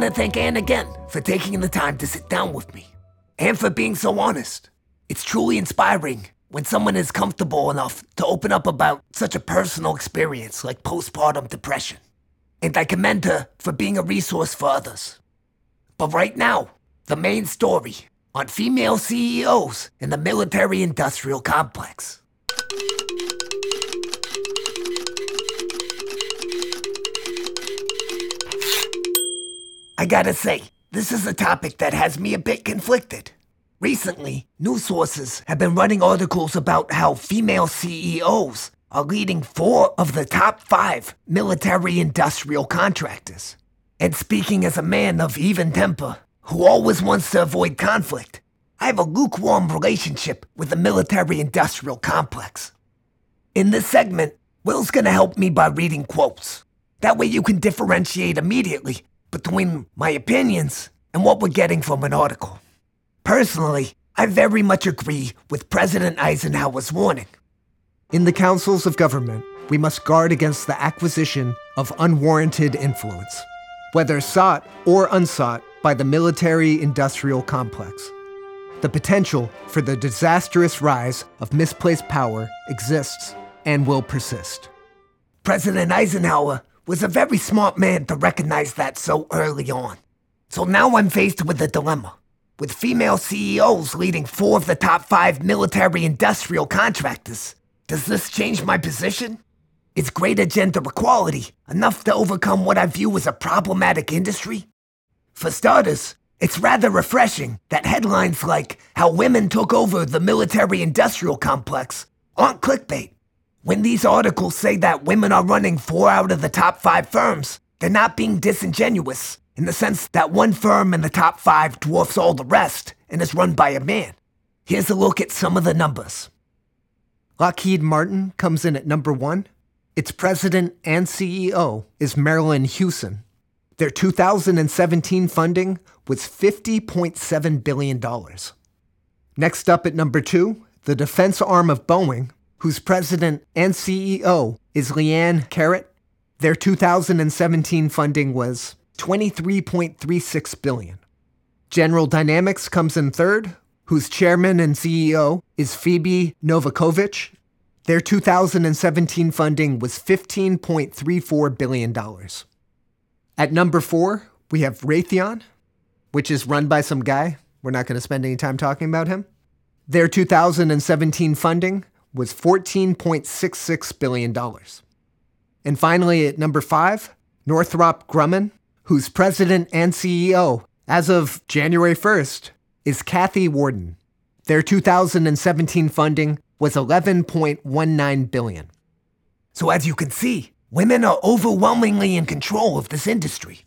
A: want to thank Anne again for taking the time to sit down with me and for being so honest. It's truly inspiring when someone is comfortable enough to open up about such a personal experience like postpartum depression. And I commend her for being a resource for others. But right now, the main story on female CEOs in the military industrial complex. I gotta say, this is a topic that has me a bit conflicted. Recently, news sources have been running articles about how female CEOs are leading four of the top five military industrial contractors. And speaking as a man of even temper, who always wants to avoid conflict, I have a lukewarm relationship with the military industrial complex. In this segment, Will's gonna help me by reading quotes. That way you can differentiate immediately between my opinions and what we're getting from an article. Personally, I very much agree with President Eisenhower's warning.
B: In the councils of government, we must guard against the acquisition of unwarranted influence, whether sought or unsought by the military industrial complex. The potential for the disastrous rise of misplaced power exists and will persist.
A: President Eisenhower was a very smart man to recognize that so early on. So now I'm faced with a dilemma. With female CEOs leading four of the top five military industrial contractors, does this change my position? Is greater gender equality enough to overcome what I view as a problematic industry? For starters, it's rather refreshing that headlines like how women took over the military industrial complex aren't clickbait. When these articles say that women are running four out of the top five firms, they're not being disingenuous in the sense that one firm in the top five dwarfs all the rest and is run by a man. Here's a look at some of the numbers.
B: Lockheed Martin comes in at number one. Its president and CEO is Marilyn Hewson. Their 2017 funding was $50.7 billion. Next up at number two, the defense arm of Boeing, whose president and CEO is Leanne Caret. Their 2017 funding was 23.36 billion. General Dynamics comes in third, whose chairman and CEO is Phoebe Novakovic. Their 2017 funding was $15.34 billion. At number four, we have Raytheon, which is run by some guy. We're not going to spend any time talking about him. Their 2017 funding was $14.66 billion. And finally, at number five, Northrop Grumman, whose president and CEO, as of January 1st, is Kathy Warden. Their 2017 funding was 11.19 billion.
A: So as you can see, women are overwhelmingly in control of this industry.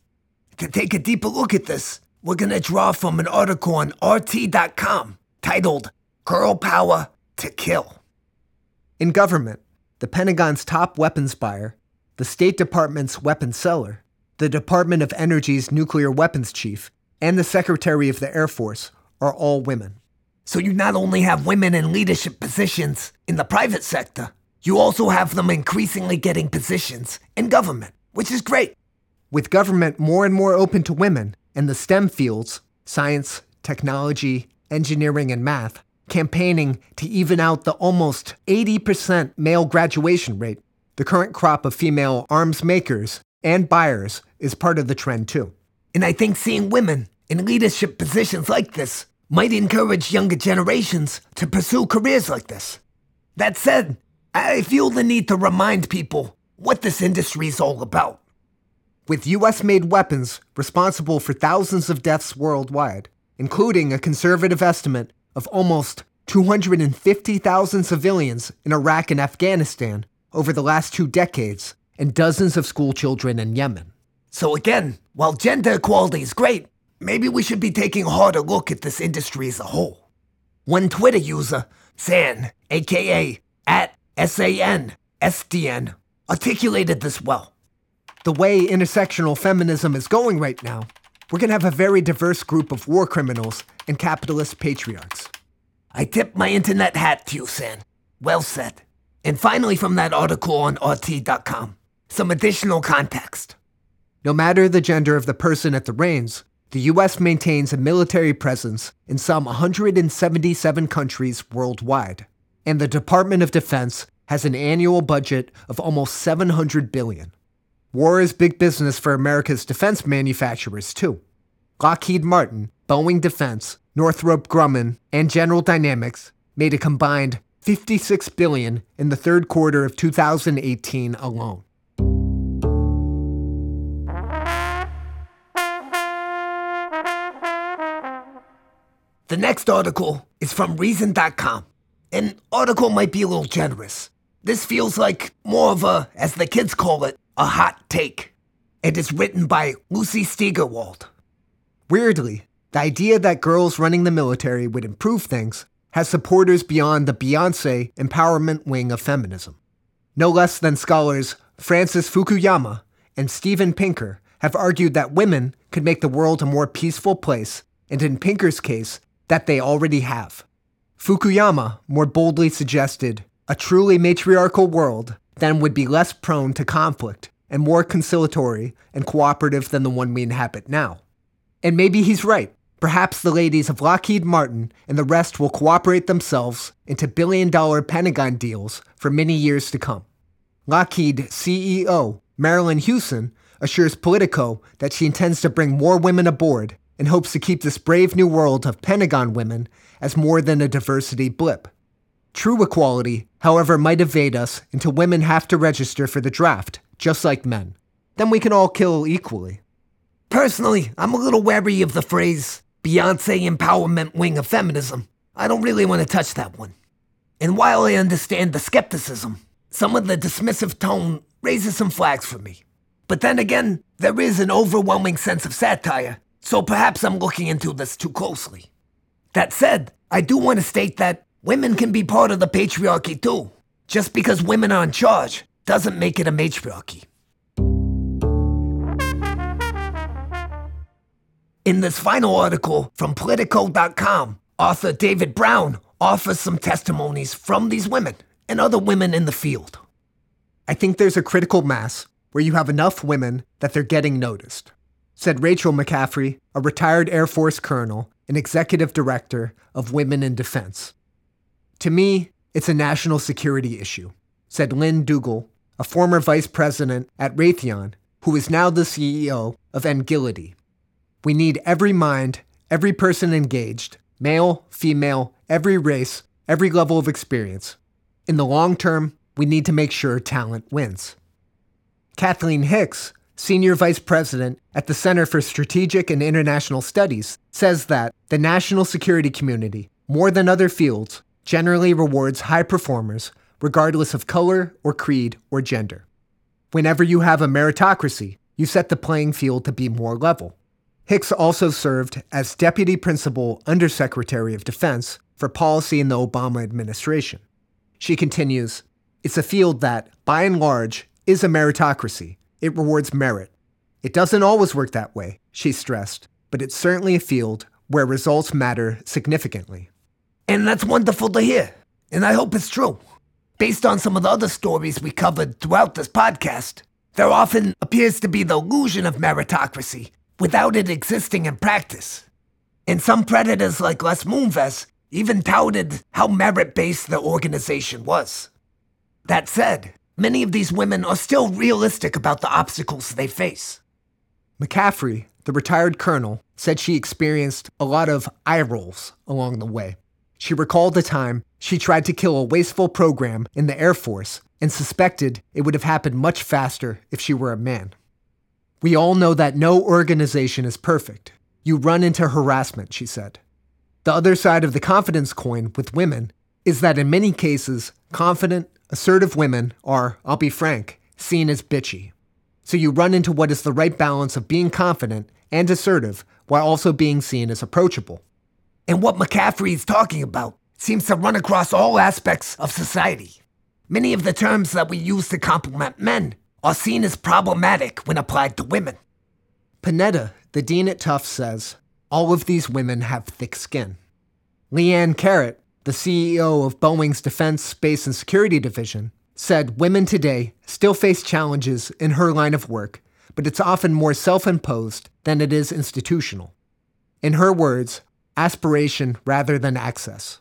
A: To take a deeper look at this, we're gonna draw from an article on RT.com titled Girl Power to Kill.
B: In government, the Pentagon's top weapons buyer, the State Department's weapons seller, the Department of Energy's nuclear weapons chief, and the Secretary of the Air Force are all women.
A: So you not only have women in leadership positions in the private sector, you also have them increasingly getting positions in government, which is great.
B: With government more and more open to women and the STEM fields science, technology, engineering, and math campaigning to even out the almost 80% male graduation rate, the current crop of female arms makers and buyers is part of the trend too.
A: And I think seeing women in leadership positions like this might encourage younger generations to pursue careers like this. That said, I feel the need to remind people what this industry is all about.
B: With US made weapons responsible for thousands of deaths worldwide, including a conservative estimate of almost 250,000 civilians in Iraq and Afghanistan over the last two decades, and dozens of school children in Yemen.
A: So again, while gender equality is great, maybe we should be taking a harder look at this industry as a whole. One Twitter user, San, aka at S-A-N, S-D-N, articulated this well.
B: The way intersectional feminism is going right now, we're gonna have a very diverse group of war criminals and capitalist patriarchs.
A: I tip my internet hat to you, San. Well said. And finally, from that article on RT.com, some additional context. No matter the gender of the person at the reins, the US maintains a military presence in some 177 countries worldwide, and the Department of Defense has an annual budget of almost 700 billion. War is big business for America's defense manufacturers too. Lockheed Martin, Boeing Defense, Northrop Grumman, and General Dynamics made a combined 56 billion in the third quarter of 2018 alone.
E: The next article is from Reason.com. An article might be a little generous. This feels like more of a, as the kids call it, a hot take. And It is written by Lucy Steigerwald.
A: Weirdly, the idea that girls running the military would improve things has supporters beyond the Beyonce empowerment wing of feminism. No less than scholars Francis Fukuyama and Steven Pinker have argued that women could make the world a more peaceful place, and in Pinker's case, that they already have. Fukuyama more boldly suggested a truly matriarchal world then would be less prone to conflict and more conciliatory and cooperative than the one we inhabit now. And maybe he's right. Perhaps the ladies of Lockheed Martin and the rest will cooperate themselves into billion dollar Pentagon deals for many years to come. Lockheed CEO Marilyn Hewson assures Politico that she intends to bring more women aboard and hopes to keep this brave new world of Pentagon women as more than a diversity blip. True equality, however, might evade us until women have to register for the draft, just like men. Then we can all kill equally.
E: Personally, I'm a little wary of the phrase Beyonce empowerment wing of feminism. I don't really want to touch that one. And while I understand the skepticism, some of the dismissive tone raises some flags for me. But then again, there is an overwhelming sense of satire so perhaps I'm looking into this too closely. That said, I do want to state that women can be part of the patriarchy too. Just because women are in charge doesn't make it a matriarchy. In this final article from Politico.com, author David Brown offers some testimonies from these women and other women in the field.
A: I think there's a critical mass where you have enough women that they're getting noticed said Rachel McCaffrey, a retired Air Force colonel and executive director of Women in Defense. To me, it's a national security issue, said Lynn Dugle, a former vice president at Raytheon, who is now the CEO of Engility. We need every mind, every person engaged, male, female, every race, every level of experience. In the long term, we need to make sure talent wins. Kathleen Hicks, senior vice president at the Center for Strategic and International Studies, says that the national security community, more than other fields, generally rewards high performers regardless of color or creed or gender. Whenever you have a meritocracy, you set the playing field to be more level. Hicks also served as Deputy Principal Undersecretary of Defense for Policy in the Obama administration. She continues It's a field that, by and large, is a meritocracy, it rewards merit. It doesn't always work that way, she stressed, but it's certainly a field where results matter significantly.
E: And that's wonderful to hear, and I hope it's true. Based on some of the other stories we covered throughout this podcast, there often appears to be the illusion of meritocracy without it existing in practice. And some predators like Les Moonves even touted how merit based the organization was. That said, Many of these women are still realistic about the obstacles they face.
A: McCaffrey, the retired colonel, said she experienced a lot of eye rolls along the way. She recalled a time she tried to kill a wasteful program in the Air Force and suspected it would have happened much faster if she were a man. We all know that no organization is perfect. You run into harassment, she said. The other side of the confidence coin with women is that in many cases, confident, Assertive women are, I'll be frank, seen as bitchy. So you run into what is the right balance of being confident and assertive while also being seen as approachable.
E: And what McCaffrey is talking about seems to run across all aspects of society. Many of the terms that we use to compliment men are seen as problematic when applied to women.
A: Panetta, the dean at Tufts, says all of these women have thick skin. Leanne Caret, the CEO of Boeing's Defense, Space, and Security Division, said women today still face challenges in her line of work, but it's often more self imposed than it is institutional. In her words, aspiration rather than access.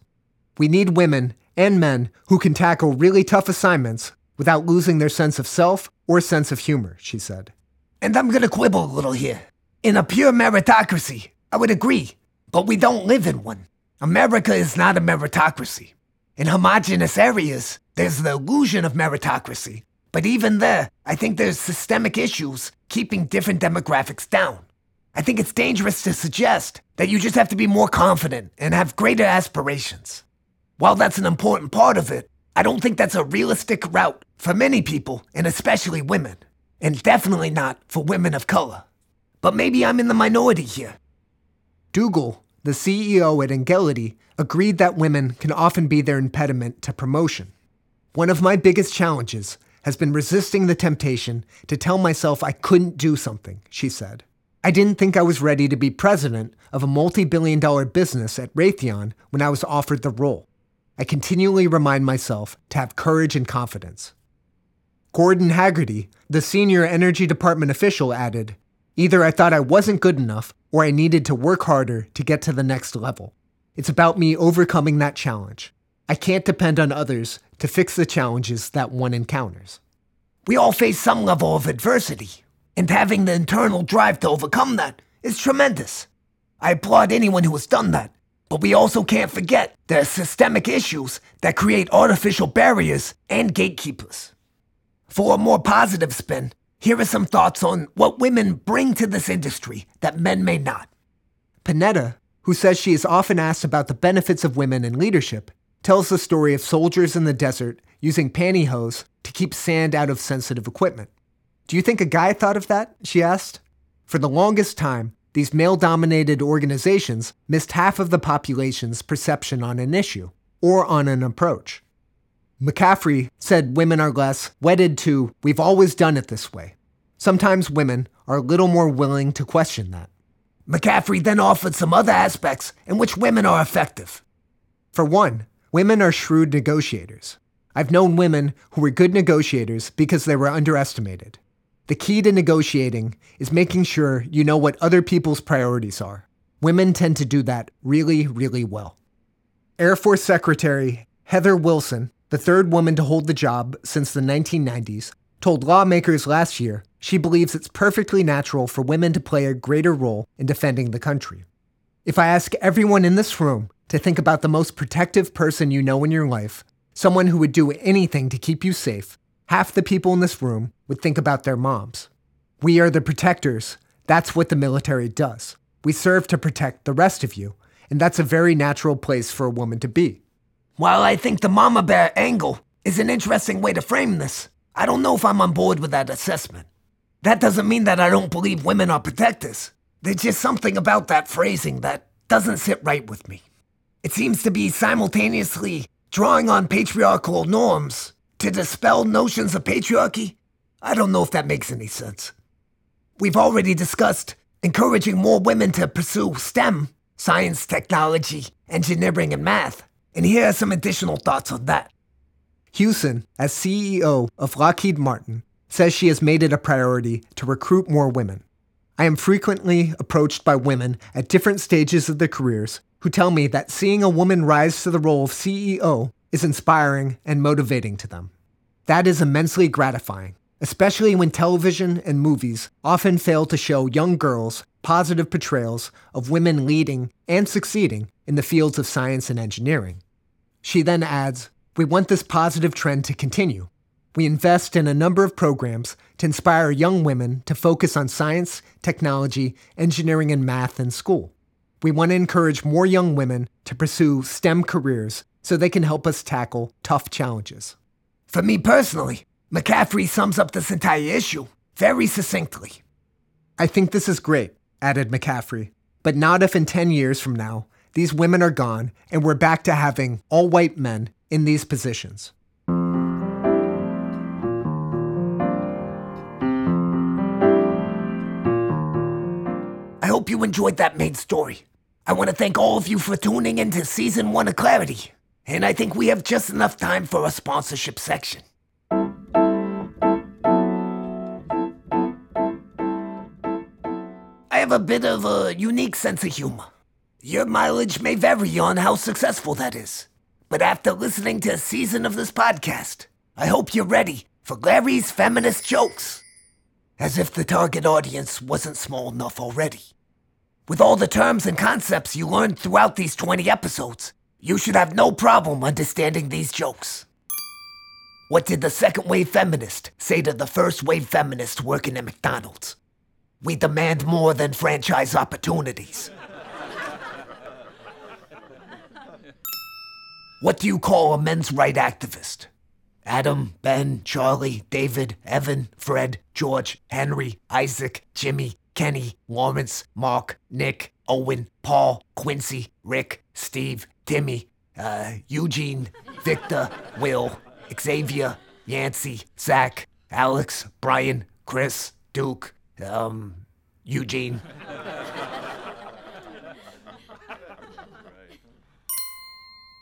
A: We need women and men who can tackle really tough assignments without losing their sense of self or sense of humor, she said.
F: And I'm gonna quibble a little here. In a pure meritocracy, I would agree, but we don't live in one. America is not a meritocracy. In homogenous areas, there's the illusion of meritocracy, but even there, I think there's systemic issues keeping different demographics down. I think it's dangerous to suggest that you just have to be more confident and have greater aspirations. While that's an important part of it, I don't think that's a realistic route for many people, and especially women, and definitely not for women of color. But maybe I'm in the minority here.
A: Dugle, the CEO at Engility, agreed that women can often be their impediment to promotion. One of my biggest challenges has been resisting the temptation to tell myself I couldn't do something, she said. I didn't think I was ready to be president of a multi billion dollar business at Raytheon when I was offered the role. I continually remind myself to have courage and confidence. Gordon-Hagerty, the senior energy department official, added Either I thought I wasn't good enough or I needed to work harder to get to the next level. It's about me overcoming that challenge. I can't depend on others to fix the challenges that one encounters.
F: We all face some level of adversity, and having the internal drive to overcome that is tremendous. I applaud anyone who has done that, but we also can't forget there are systemic issues that create artificial barriers and gatekeepers. For a more positive spin, here are some thoughts on what women bring to this industry that men may not.
A: Panetta, who says she is often asked about the benefits of women in leadership, tells the story of soldiers in the desert using pantyhose to keep sand out of sensitive equipment. Do you think a guy thought of that? She asked. For the longest time, these male dominated organizations missed half of the population's perception on an issue or on an approach. McCaffrey said women are less wedded to, we've always done it this way. Sometimes women are a little more willing to question that.
F: McCaffrey then offered some other aspects in which women are effective.
A: For one, women are shrewd negotiators. I've known women who were good negotiators because they were underestimated. The key to negotiating is making sure you know what other people's priorities are. Women tend to do that really, really well. Air Force Secretary Heather Wilson, the third woman to hold the job since the 1990s, told lawmakers last year she believes it's perfectly natural for women to play a greater role in defending the country. If I ask everyone in this room to think about the most protective person you know in your life, someone who would do anything to keep you safe, half the people in this room would think about their moms. We are the protectors. That's what the military does. We serve to protect the rest of you, and that's a very natural place for a woman to be.
F: While I think the mama bear angle is an interesting way to frame this, I don't know if I'm on board with that assessment. That doesn't mean that I don't believe women are protectors. There's just something about that phrasing that doesn't sit right with me. It seems to be simultaneously drawing on patriarchal norms to dispel notions of patriarchy. I don't know if that makes any sense. We've already discussed encouraging more women to pursue STEM science, technology, engineering, and math. And here are some additional thoughts on that.
A: Hewson, as CEO of Lockheed Martin, says she has made it a priority to recruit more women. I am frequently approached by women at different stages of their careers who tell me that seeing a woman rise to the role of CEO is inspiring and motivating to them. That is immensely gratifying, especially when television and movies often fail to show young girls positive portrayals of women leading and succeeding in the fields of science and engineering. She then adds, We want this positive trend to continue. We invest in a number of programs to inspire young women to focus on science, technology, engineering, and math in school. We want to encourage more young women to pursue STEM careers so they can help us tackle tough challenges.
F: For me personally, McCaffrey sums up this entire issue very succinctly.
A: I think this is great, added McCaffrey, but not if in 10 years from now, these women are gone and we're back to having all white men in these positions.
F: I hope you enjoyed that main story. I want to thank all of you for tuning into season one of Clarity. And I think we have just enough time for a sponsorship section.
A: Have a bit of a unique sense of humor. Your mileage may vary on how successful that is. But after listening to a season of this podcast, I hope you're ready for Larry's feminist jokes. As if the target audience wasn't small enough already. With all the terms and concepts you learned throughout these 20 episodes, you should have no problem understanding these jokes. What did the second wave feminist say to the first wave feminist working at McDonald's? We demand more than franchise opportunities. what do you call a men's right activist? Adam, Ben, Charlie, David, Evan, Fred, George, Henry, Isaac, Jimmy, Kenny, Lawrence, Mark, Nick, Owen, Paul, Quincy, Rick, Steve, Timmy, uh, Eugene, Victor, Will, Xavier, Yancey, Zach, Alex, Brian, Chris, Duke, um, Eugene.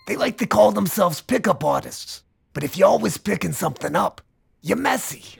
A: They like to call themselves pickup artists, but if you're always picking something up, you're messy.